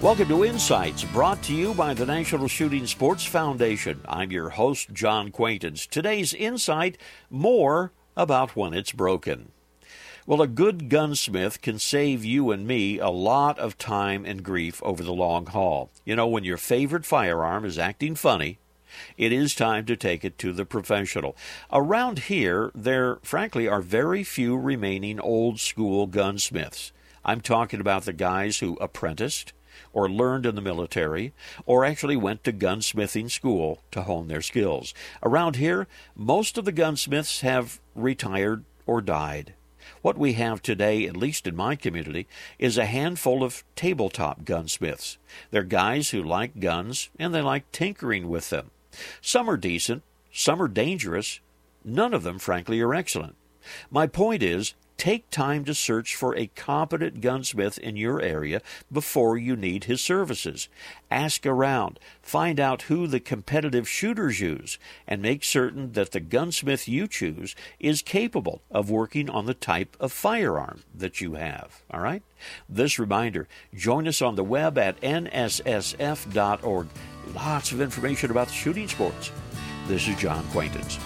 Welcome to Insights, brought to you by the National Shooting Sports Foundation. I'm your host, John Quaintance. Today's insight more about when it's broken. Well, a good gunsmith can save you and me a lot of time and grief over the long haul. You know, when your favorite firearm is acting funny, it is time to take it to the professional. Around here, there frankly are very few remaining old school gunsmiths. I'm talking about the guys who apprenticed, or learned in the military, or actually went to gunsmithing school to hone their skills. Around here, most of the gunsmiths have retired or died. What we have today, at least in my community, is a handful of tabletop gunsmiths. They're guys who like guns and they like tinkering with them. Some are decent, some are dangerous, none of them, frankly, are excellent. My point is, Take time to search for a competent gunsmith in your area before you need his services. Ask around, find out who the competitive shooters use, and make certain that the gunsmith you choose is capable of working on the type of firearm that you have. All right? This reminder join us on the web at nssf.org. Lots of information about shooting sports. This is John Quaintance.